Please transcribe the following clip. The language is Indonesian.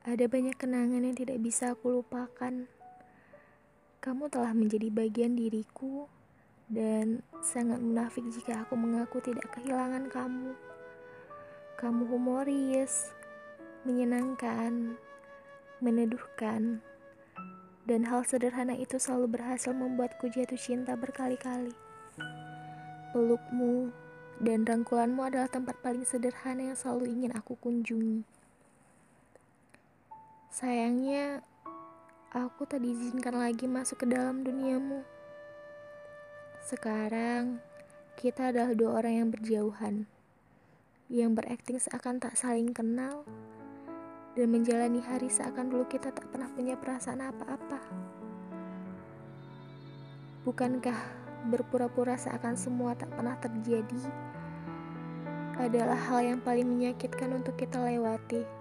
Ada banyak kenangan yang tidak bisa aku lupakan. Kamu telah menjadi bagian diriku, dan sangat munafik jika aku mengaku tidak kehilangan kamu. Kamu humoris, menyenangkan, meneduhkan, dan hal sederhana itu selalu berhasil membuatku jatuh cinta berkali-kali. Pelukmu dan rangkulanmu adalah tempat paling sederhana yang selalu ingin aku kunjungi. Sayangnya, aku tak diizinkan lagi masuk ke dalam duniamu. Sekarang, kita adalah dua orang yang berjauhan, yang berakting seakan tak saling kenal, dan menjalani hari seakan dulu kita tak pernah punya perasaan apa-apa. Bukankah berpura-pura seakan semua tak pernah terjadi adalah hal yang paling menyakitkan untuk kita lewati?